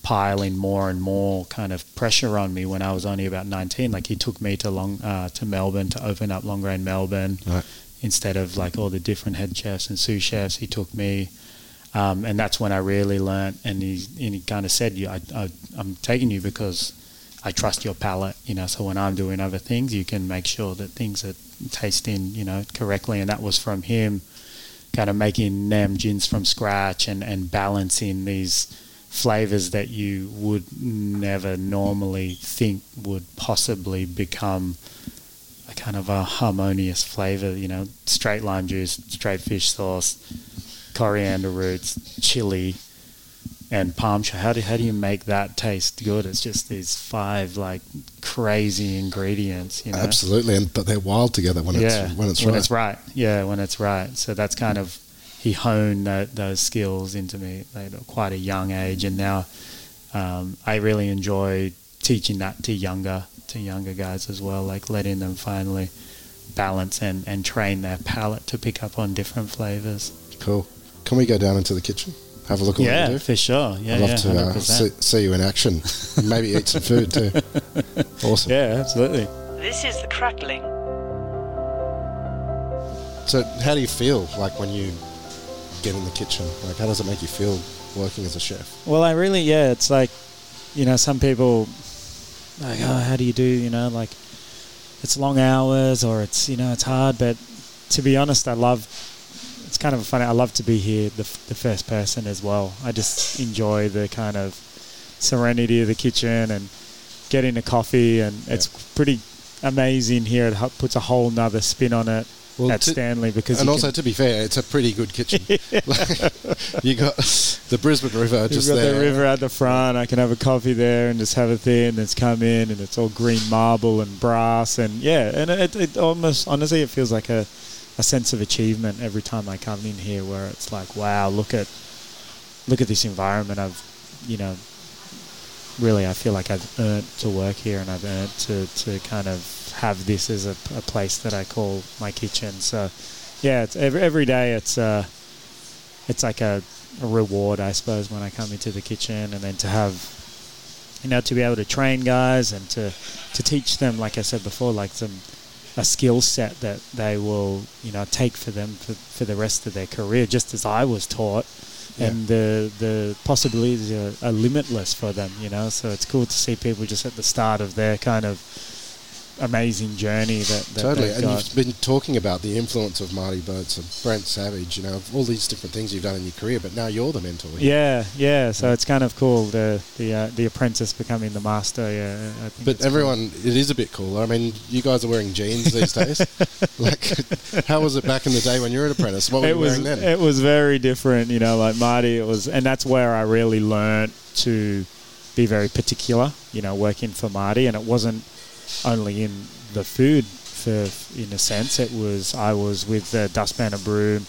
S2: piling more and more kind of pressure on me when I was only about 19. Like he took me to Long uh, to Melbourne to open up Longrain Melbourne
S1: Right.
S2: instead of like all the different head chefs and sous chefs. He took me, um, and that's when I really learnt. And he and he kind of said, "You, I, I'm taking you because I trust your palate. You know, so when I'm doing other things, you can make sure that things are tasting, you know, correctly." And that was from him, kind of making nam jims from scratch and and balancing these flavors that you would never normally think would possibly become a kind of a harmonious flavor, you know, straight lime juice, straight fish sauce, coriander roots, chili, and palm. How do how do you make that taste good? It's just these five like crazy ingredients, you know.
S1: Absolutely, and but they're wild together when
S2: yeah,
S1: it's when it's
S2: when
S1: right.
S2: it's right. Yeah, when it's right. So that's kind of he honed tho- those skills into me at quite a young age, and now um, I really enjoy teaching that to younger to younger guys as well, like letting them finally balance and, and train their palate to pick up on different flavors.
S1: Cool. Can we go down into the kitchen? Have a look at what
S2: Yeah,
S1: you do?
S2: for sure. Yeah,
S1: I'd love
S2: yeah,
S1: to uh, see, see you in action. maybe eat some food too. Awesome.
S2: Yeah, absolutely.
S4: This is the crackling.
S1: So, how do you feel like when you get in the kitchen? Like, how does it make you feel working as a chef?
S2: Well, I really, yeah, it's like, you know, some people, like, oh, how do you do, you know, like, it's long hours or it's, you know, it's hard. But to be honest, I love, it's kind of funny, I love to be here, the, f- the first person as well. I just enjoy the kind of serenity of the kitchen and getting a coffee, and it's pretty amazing here. It puts a whole nother spin on it
S1: Well,
S2: at
S1: to-
S2: Stanley because
S1: and also, to be fair, it's a pretty good kitchen. Like, you got the Brisbane River
S2: You've
S1: just
S2: got
S1: there.
S2: the river at the front. I can have a coffee there and just have a thing. And it's come in and it's all green marble and brass and yeah, and it, it almost honestly it feels like a, a sense of achievement every time I come in here, where it's like, wow, look at look at this environment. I've you know really I feel like I've earned to work here and I've earned to to kind of have this as a, a place that I call my kitchen. So yeah, it's every every day it's uh it's like a, a reward, I suppose, when I come into the kitchen, and then to have, you know, to be able to train guys and to to teach them, like I said before, like some a skill set that they will, you know, take for them for, for the rest of their career, just as I was taught.
S1: Yeah.
S2: And the the possibilities are, are limitless for them, you know. So it's cool to see people just at the start of their kind of amazing journey that, that
S1: Totally, and
S2: got.
S1: you've been talking about the influence of Marty Boetz and Brent Savage, you know, all these different things you've done in your career, but now you're the mentor. here.
S2: Yeah, yeah. So it's kind of cool the the uh, the apprentice becoming the master. Yeah, I think
S1: But everyone, it is a bit cooler. I mean, you guys are wearing jeans these days. like, how was it back in the day when you were an apprentice? What were
S2: It
S1: you
S2: was
S1: wearing then?
S2: it was very different. You know, like Marty. It was, and that's where I really learnt to be very particular. You know, working for Marty, and it wasn't only in the food. For in a sense, it was I was with the dustpan and broom.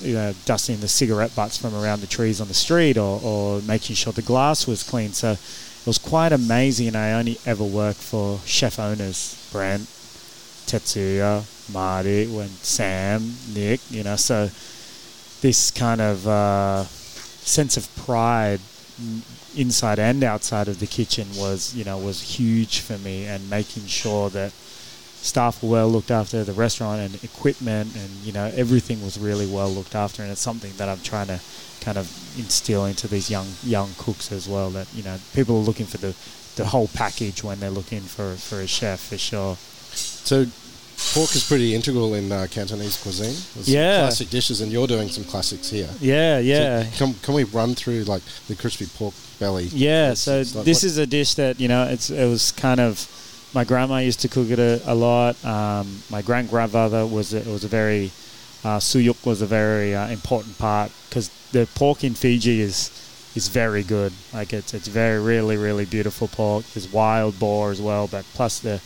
S2: You know, dusting the cigarette butts from around the trees on the street, or, or making sure the glass was clean. So it was quite amazing. And I only ever worked for chef owners, Brent, Tetsuya, Marty, when Sam, Nick. You know, so this kind of uh, sense of pride inside and outside of the kitchen was you know was huge for me and making sure that staff were well looked after the restaurant and equipment and you know everything was really well looked after and it's something that I'm trying to kind of instill into these young young cooks as well that you know people are looking for the the whole package when they're looking for for a chef for sure
S1: So, pork is pretty integral in uh, Cantonese cuisine. There's
S2: Yeah.
S1: classic dishes, and you're doing some classics here.
S2: yeah yeah
S1: So can, can we run through like the crispy pork belly?
S2: Yeah,
S1: It's-
S2: so
S1: it's like
S2: this
S1: what-
S2: is a dish that you know it's it was kind of my grandma used to cook it a, a lot. Um, my grand grandfather was a, it was a very uh, siu yuk was a very uh, important part because the pork in Fiji is is very good. Like it's it's very really really beautiful pork. There's wild boar as well, but plus the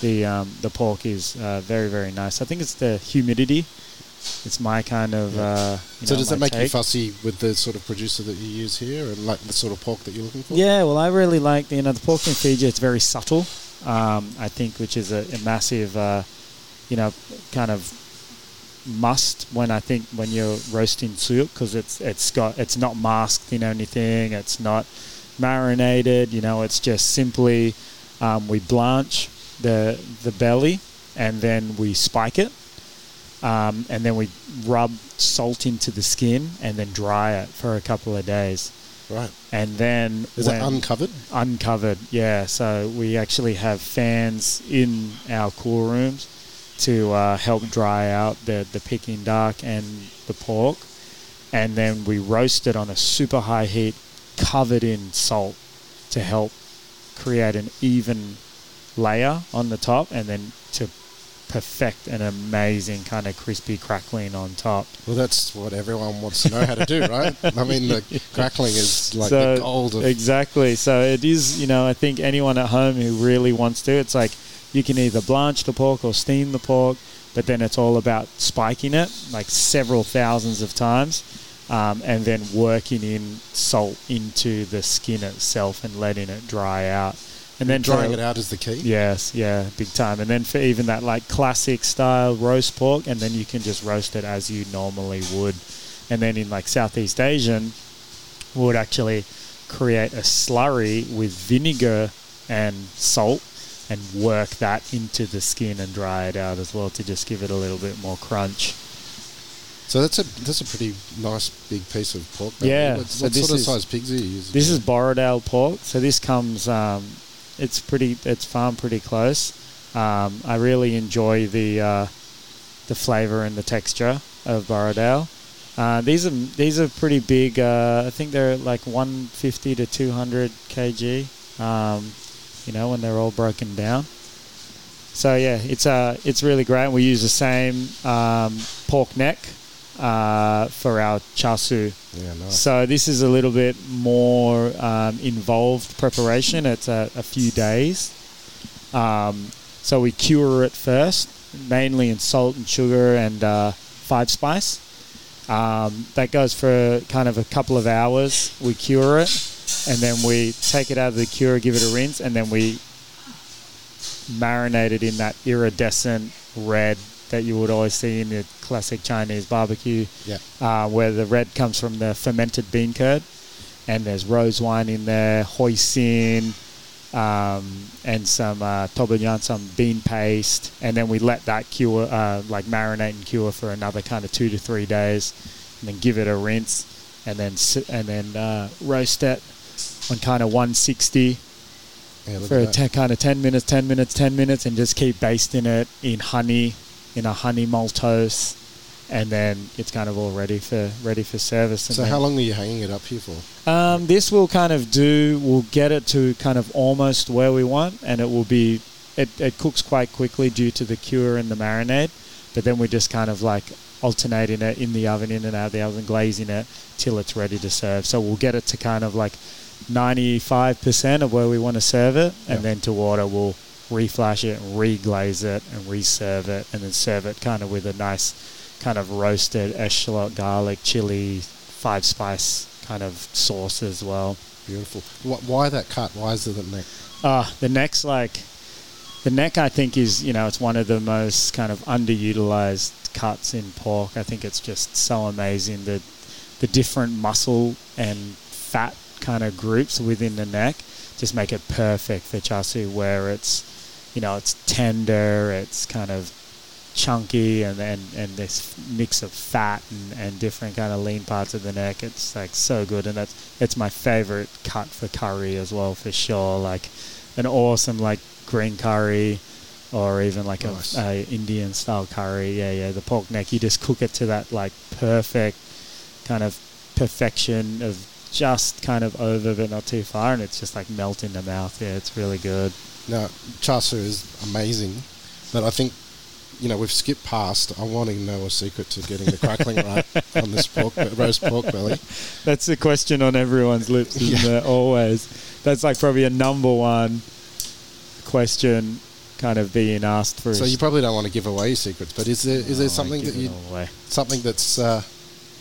S2: the um, the pork is uh, very very nice. I think it's the humidity. It's my kind of. Uh, you
S1: So
S2: know,
S1: does that make you fussy with the sort of producer that you use here, and like the sort of pork that you're looking for?
S2: Yeah, well, I really like you know the pork in Fiji. It's very subtle, um, I think, which is a, a massive, uh, you know, kind of must when I think when you're roasting siu yuk because it's it's got it's not masked in anything. It's not marinated. You know, it's just simply um, we blanch the the belly and then we spike it. Um, and then we rub salt into the skin and then dry it for a couple of days
S1: Right.
S2: and then
S1: Is that uncovered?
S2: uncovered yeah so we actually have fans in our cool rooms to uh, help dry out the, the peking duck and the pork and then we roast it on a super high heat covered in salt to help create an even layer on the top and then to perfect and amazing kind of crispy crackling on top.
S1: Well, that's what everyone wants to know how to do, right? I mean, the crackling is like
S2: So,
S1: the gold of.
S2: Exactly. So it is, you know, I think anyone at home who really wants to, it's like you can either blanch the pork or steam the pork, but then it's all about spiking it like several thousands of times. Um, and then working in salt into the skin itself and letting it dry out, and then
S1: drying it out is the key.
S2: Yes, yeah, big time. And then for even that like classic style roast pork, and then you can just roast it as you normally would. And then in like Southeast Asian, would actually create a slurry with vinegar and salt and work that into the skin and dry it out as well to just give it a little bit more crunch.
S1: So that's a that's a pretty nice big piece of pork.
S2: Yeah,
S1: What,
S2: so
S1: what sort of
S2: is-
S1: size pigs are you using?
S2: This is Borrowdale pork, so this comes. Um, it's pretty. It's farmed pretty close. Um, I really enjoy the uh, the flavour and the texture of Borrowdale. Uh, these are these are pretty big. Uh, I think they're like 150 to 200 kg. Um, you know when they're all broken down. So yeah, it's uh, it's really great. We use the same um, pork neck uh, for our char siu.
S1: yeah, nice.
S2: So this is a little bit more um, involved preparation. It's a, a few days. Um, so we cure it first, mainly in salt and sugar and uh, five spice. Um, that goes for kind of a couple of hours. We cure it, and then we take it out of the cure, give it a rinse, and then we marinate it in that iridescent red that you would always see in the classic Chinese barbecue
S1: Yeah.
S2: uh, where the red comes from the fermented bean curd, and there's rose wine in there, hoisin, um, and some uh, toban djan, some bean paste, and then we let that cure, uh, like marinate and cure for another kind of two to three days, and then give it a rinse, and then and then uh, roast it on kind of 160
S1: Yeah,
S2: for a kind of 10 minutes, 10 minutes, 10 minutes, and just keep basting it in honey, in a honey maltose, and then it's kind of all ready for ready for service. And
S1: So how long are you hanging it up here for?
S2: Um, this will kind of do. We'll get it to kind of almost where we want, and it will be. It, it cooks quite quickly due to the cure and the marinade, but then we just kind of like alternating it in the oven, in and out of the oven, glazing it till it's ready to serve. So we'll get it to kind of like 95% of where we want to serve it, and
S1: Yeah.
S2: then to water we'll reflash it, reglaze it, and reserve it, and then serve it kind of with a nice kind of roasted eschalot, garlic, chili, five spice kind of sauce as well.
S1: Beautiful. Wh- Why that cut? Why is it the neck?
S2: Uh, the neck's like, the neck I think is, you know, it's one of the most kind of underutilized cuts in pork. I think it's just so amazing. The, the different muscle and fat kind of groups within the neck just make it perfect for char siu where it's, you know, it's tender, it's kind of chunky and, and, and this mix of fat and, and different kind of lean parts of the neck. It's like so good and that's it's my favorite cut for curry as well for sure. Like an awesome like green curry or even like
S1: Nice.
S2: a, a Indian style curry. Yeah, yeah. The pork neck, you just cook it to that like perfect kind of perfection of just kind of over but not too far and it's just like melt in the mouth. Yeah, it's really good.
S1: Now, siu is amazing, but I think, you know, we've skipped past. I want to know a secret to getting the crackling right on this pork, roast pork belly.
S2: That's the question on everyone's lips, isn't
S1: Yeah.
S2: it? Always. That's like probably a number one question kind of being asked for.
S1: So you probably don't want to give away your secrets, but is there is there something that you something that's uh,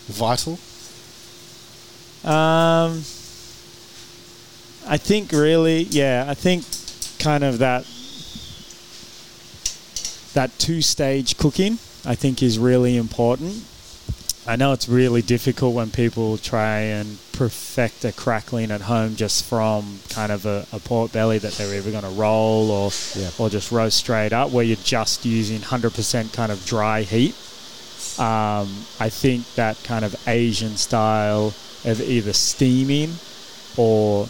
S1: vital?
S2: Um, I think really, yeah. I think kind of that that two-stage cooking. I think is really important. I know it's really difficult when people try and perfect a crackling at home just from kind of a, a pork belly that they're either going to roll or
S1: Yeah.
S2: or just roast straight up, where you're just using 100% kind of dry heat. Um, I think that kind of Asian style of either steaming or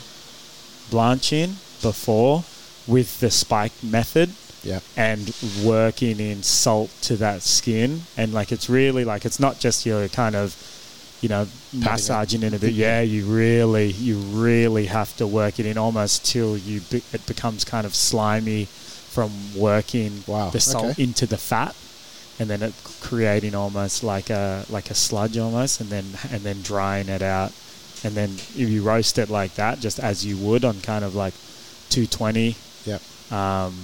S2: blanching before with the spike method
S1: Yeah.
S2: and working in salt to that skin and like it's really like it's not just your kind of you know massaging in a bit yeah you really you really have to work it in almost till you be, it becomes kind of slimy from working
S1: Wow,
S2: the salt
S1: okay.
S2: into the fat, and then it creating almost like a like a sludge almost, and then and then drying it out, and then if you roast it like that, just as you would on kind of like 220. Um,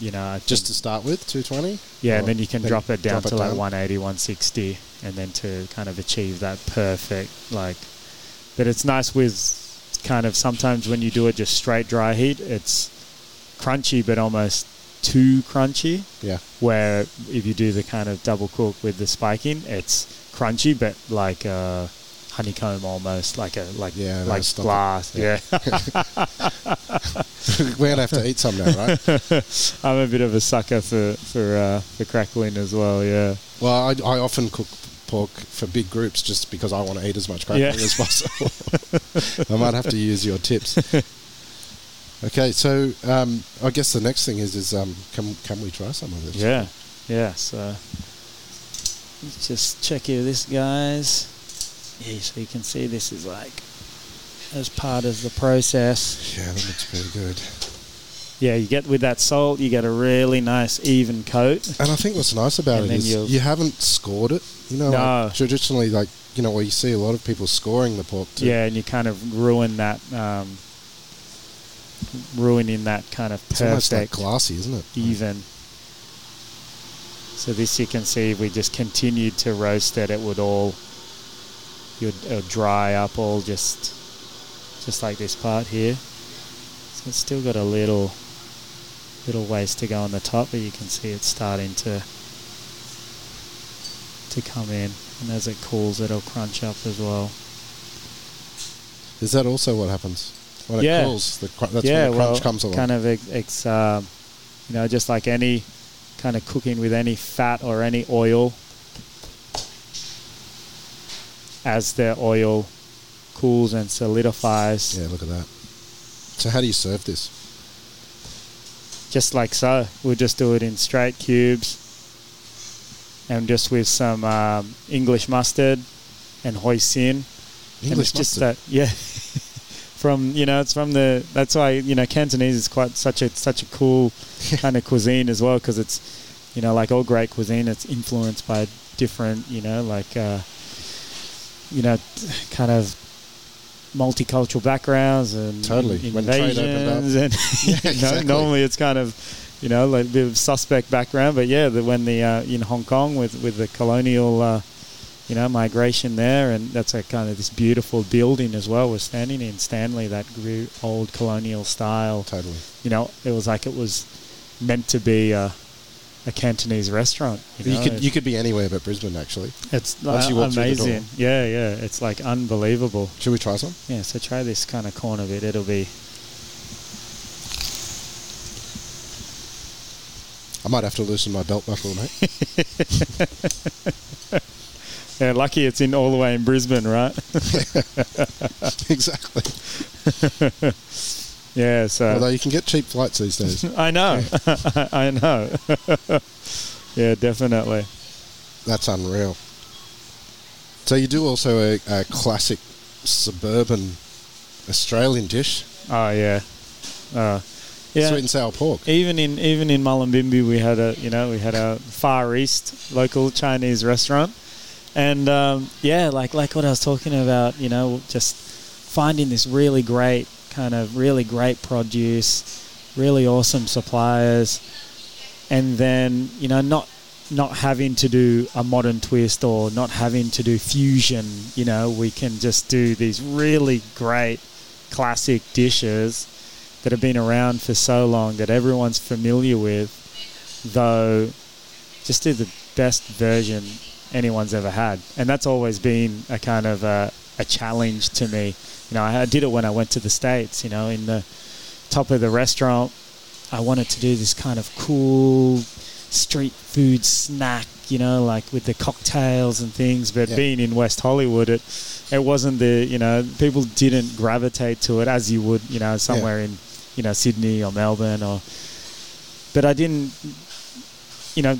S2: you know, I
S1: Just to start with, 220?
S2: yeah, and then you can
S1: then
S2: drop it down
S1: drop
S2: to
S1: it
S2: like
S1: down?
S2: 180, 160, and then to kind of achieve that perfect like. But it's nice with kind of sometimes when you do it just straight dry heat, it's crunchy but almost too crunchy.
S1: Yeah.
S2: Where if you do the kind of double cook with the spiking, it's crunchy but like a honeycomb almost, like a like
S1: Yeah,
S2: like
S1: stop it.
S2: glass.
S1: Yeah. We're going to have to eat some now, right?
S2: I'm a bit of a sucker for for uh, for crackling as well. Yeah.
S1: Well, I, I often cook pork for big groups just because I want to eat as much crackling
S2: Yeah.
S1: as possible. I might have to use your tips. Okay, so um, I guess the next thing is is um, can can we try some of this?
S2: Yeah, yeah. So let's just check here this, guys. Yeah, so you can see this is like as part of the process.
S1: Yeah, that looks pretty good.
S2: Yeah, you get with that salt, you get a really nice even coat.
S1: And I think what's nice about
S2: And
S1: it is
S2: you'll-
S1: haven't scored it. You know,
S2: No.
S1: like traditionally, like you know, where you see a lot of people scoring the pork. Too.
S2: Yeah, and you kind of ruin that, um, ruining that kind of
S1: it's almost like
S2: perfect
S1: glassy, isn't it?
S2: even. So this you can see if we just continued to roast it, it would all you would it would dry up all just just like this part here. So it's still got a little little ways to go on the top, but you can see it's starting to to come in, and as it cools, it'll crunch up as well.
S1: Is that also what happens when
S2: Yeah.
S1: it cools? The cr- that's
S2: yeah,
S1: when the crunch
S2: well,
S1: comes along.
S2: kind of ex um, you know, just like any kind of cooking with any fat or any oil, as the oil cools and solidifies,
S1: yeah, look at that. So how do you serve this?
S2: just like so. We'll just do it in straight cubes, and just with some um, English mustard and hoisin. and
S1: English
S2: it's just
S1: mustard.
S2: that, yeah. from you know, it's from the. That's why you know Cantonese is quite such a such a cool kind of cuisine as well because it's, you know, like all great cuisine, it's influenced by different, you know, like, uh, you know, kind of multicultural backgrounds and
S1: Totally. When trade opened up.
S2: invasions and
S1: Yeah,
S2: know,
S1: exactly.
S2: normally it's kind of you know like a bit of suspect background but yeah the, when the uh, in Hong Kong with with the colonial uh, you know migration there and that's a kind of this beautiful building as well we're standing in Stanley that gr- old colonial style
S1: Totally.
S2: you know it was like it was meant to be a, a Cantonese restaurant you,
S1: You, could you could be anywhere but Brisbane actually.
S2: it's
S1: once
S2: uh,
S1: you walk through the door.
S2: amazing yeah yeah it's like unbelievable
S1: Should we try some?
S2: yeah, so try this kind of corner bit. It'll be
S1: I might have to loosen my belt buckle, mate.
S2: yeah. Lucky it's in all the way in Brisbane, right?
S1: exactly.
S2: yeah. So
S1: Although you can get cheap flights these days.
S2: I know, I know. yeah, definitely.
S1: That's unreal. So you do also a, a classic suburban Australian dish,
S2: Oh yeah, uh, yeah.
S1: sweet and sour pork.
S2: Even in even in Mullumbimby, we had a you know we had a Far East local Chinese restaurant, and um, yeah, like like what I was talking about, you know, just finding this really great kind of really great produce, really awesome suppliers, and then you know not not having to do a modern twist or not having to do fusion. You know, we can just do these really great classic dishes that have been around for so long that everyone's familiar with, though just do the best version anyone's ever had. And that's always been a kind of a, a challenge to me. You know, I, I did it when I went to the States, you know, in the top of the restaurant. I wanted to do this kind of cool street food snack, you know, like with the cocktails and things. But
S1: Yeah.
S2: being in West Hollywood, it it wasn't the you know people didn't gravitate to it as you would you know somewhere in you know Sydney or Melbourne or. But I didn't, you know,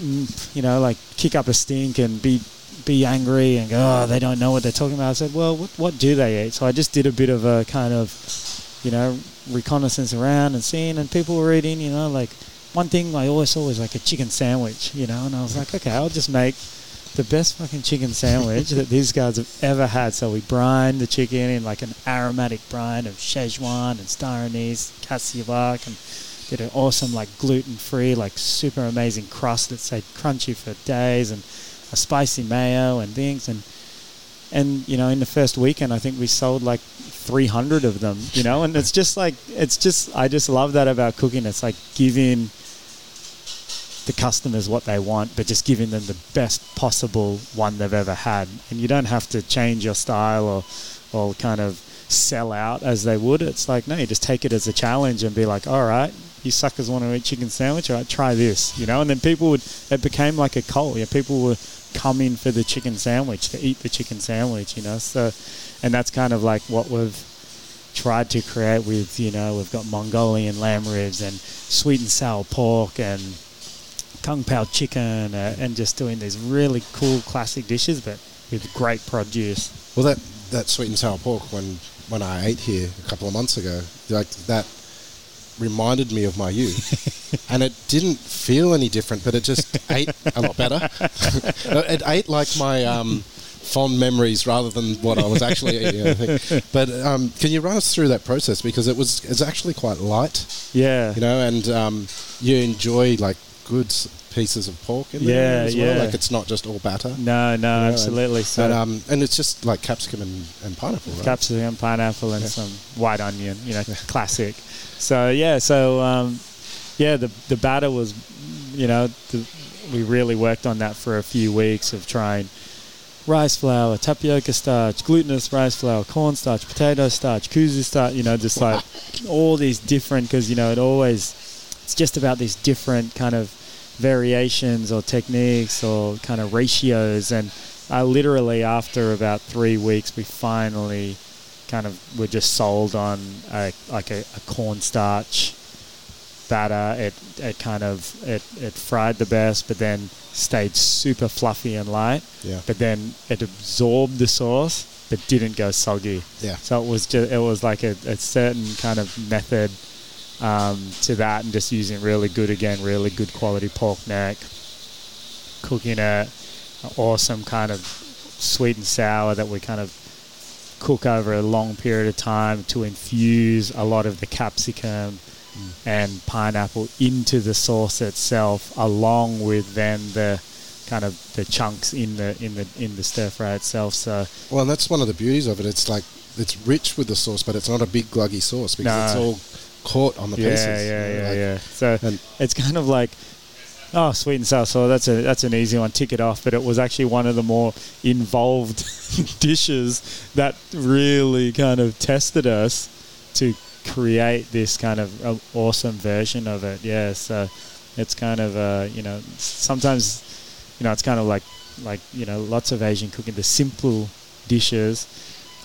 S2: mm, you know, like kick up a stink and be be angry and go, oh, they don't know what they're talking about. I said, well, what, what do they eat? So I just did a bit of a kind of you know, reconnaissance around and seeing, and people were eating, you know, like one thing I always saw was like a chicken sandwich, you know, and I was like, okay, I'll just make the best fucking chicken sandwich that these guys have ever had. So we brined the chicken in like an aromatic brine of Szechuan and star anise, cassia and did an awesome like gluten free, like super amazing crust that stayed crunchy for days and a spicy mayo and things. And and you know in the first weekend I think we sold like 300 of them you know? And it's just like it's just I just love that about cooking. It's like giving the customers what they want but just giving them the best possible one they've ever had. And you don't have to change your style or or kind of sell out as they would. It's like no you just take it as a challenge and be like all right you suckers want to eat chicken sandwich? All right try this you know? And then people would it became like a cult. Yeah people were come in for the chicken sandwich to eat the chicken sandwich, you know. So, and that's kind of like what we've tried to create with, you know, we've got Mongolian lamb ribs and sweet and sour pork and kung pao chicken uh, and just doing these really cool classic dishes, but with great produce.
S1: Well, that that sweet and sour pork when when I ate here a couple of months ago, like that reminded me of my youth. and it didn't feel any different, but it just ate a lot better. it ate like my um, fond memories rather than what I was actually eating. But um, can you run us through that process because it was it's actually quite light.
S2: Yeah.
S1: You know, and um, you enjoy like good pieces of pork in there
S2: yeah,
S1: as well.
S2: yeah.
S1: Like it's not just all batter.
S2: No, no,
S1: you know,
S2: absolutely.
S1: And,
S2: so
S1: and, um, and it's just like capsicum and, and pineapple, right?
S2: capsicum, and pineapple, and
S1: Yeah.
S2: some white onion. You know, classic. So yeah, so um, yeah, the the batter was, you know, the, we really worked on that for a few weeks of trying rice flour, tapioca starch, glutinous rice flour, cornstarch, potato starch, kuzu starch. You know, just like all these different because you know it always it's just about these different kind of variations or techniques or kind of ratios and I literally after about three weeks we finally kind of were just sold on a, like a, a cornstarch batter it, it kind of it, it fried the best but then stayed super fluffy and light
S1: Yeah.
S2: but then it absorbed the sauce but didn't go soggy
S1: Yeah.
S2: so it was just it was like a, a certain kind of method um, to that, and just using really good again, really good quality pork neck, cooking it, awesome kind of sweet and sour that we kind of cook over a long period of time to infuse a lot of the capsicum and pineapple into the sauce itself, along with then the kind of the chunks in the in the in the stir fry itself. So
S1: Well, and that's one of the beauties of it. It's like it's rich with the sauce, but it's not a big gluggy sauce because
S2: No.
S1: it's all caught on the
S2: yeah,
S1: pieces.
S2: yeah,
S1: you know,
S2: yeah,
S1: like-
S2: yeah. So
S1: and-
S2: it's kind of like, oh, sweet and sour. So that's a that's an easy one. Tick it off. But it was actually one of the more involved dishes that really kind of tested us to create this kind of uh, awesome version of it. Yeah. So it's kind of uh, you know sometimes you know it's kind of like like you know lots of Asian cooking. The simple dishes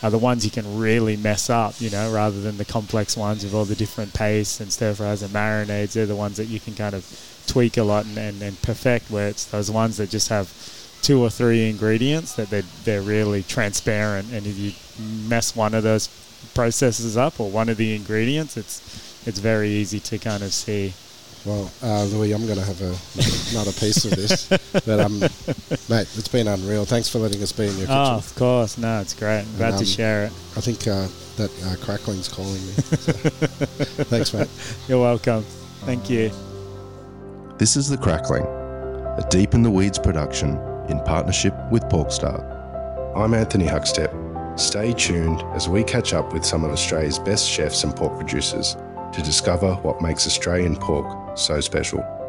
S2: are the ones you can really mess up, you know, rather than the complex ones with all the different pastes and stir fries and marinades. They're the ones that you can kind of tweak a lot and, and, and perfect, where it's those ones that just have two or three ingredients that they're, they're really transparent. And if you mess one of those processes up or one of the ingredients, it's it's very easy to kind of see.
S1: Well, uh, Louis, I'm going to have a, another piece of this. But, um, mate, it's been unreal. Thanks for letting us be in your kitchen.
S2: Oh, of course. No, it's great. I'm glad
S1: um,
S2: to share it.
S1: I think uh, that uh, crackling's calling me. So. Thanks, mate.
S2: You're welcome. Thank you.
S3: This is The Crackling, a Deep in the Weeds production in partnership with Porkstar. I'm Anthony Huckstep. Stay tuned as we catch up with some of Australia's best chefs and pork producers to discover what makes Australian pork so special.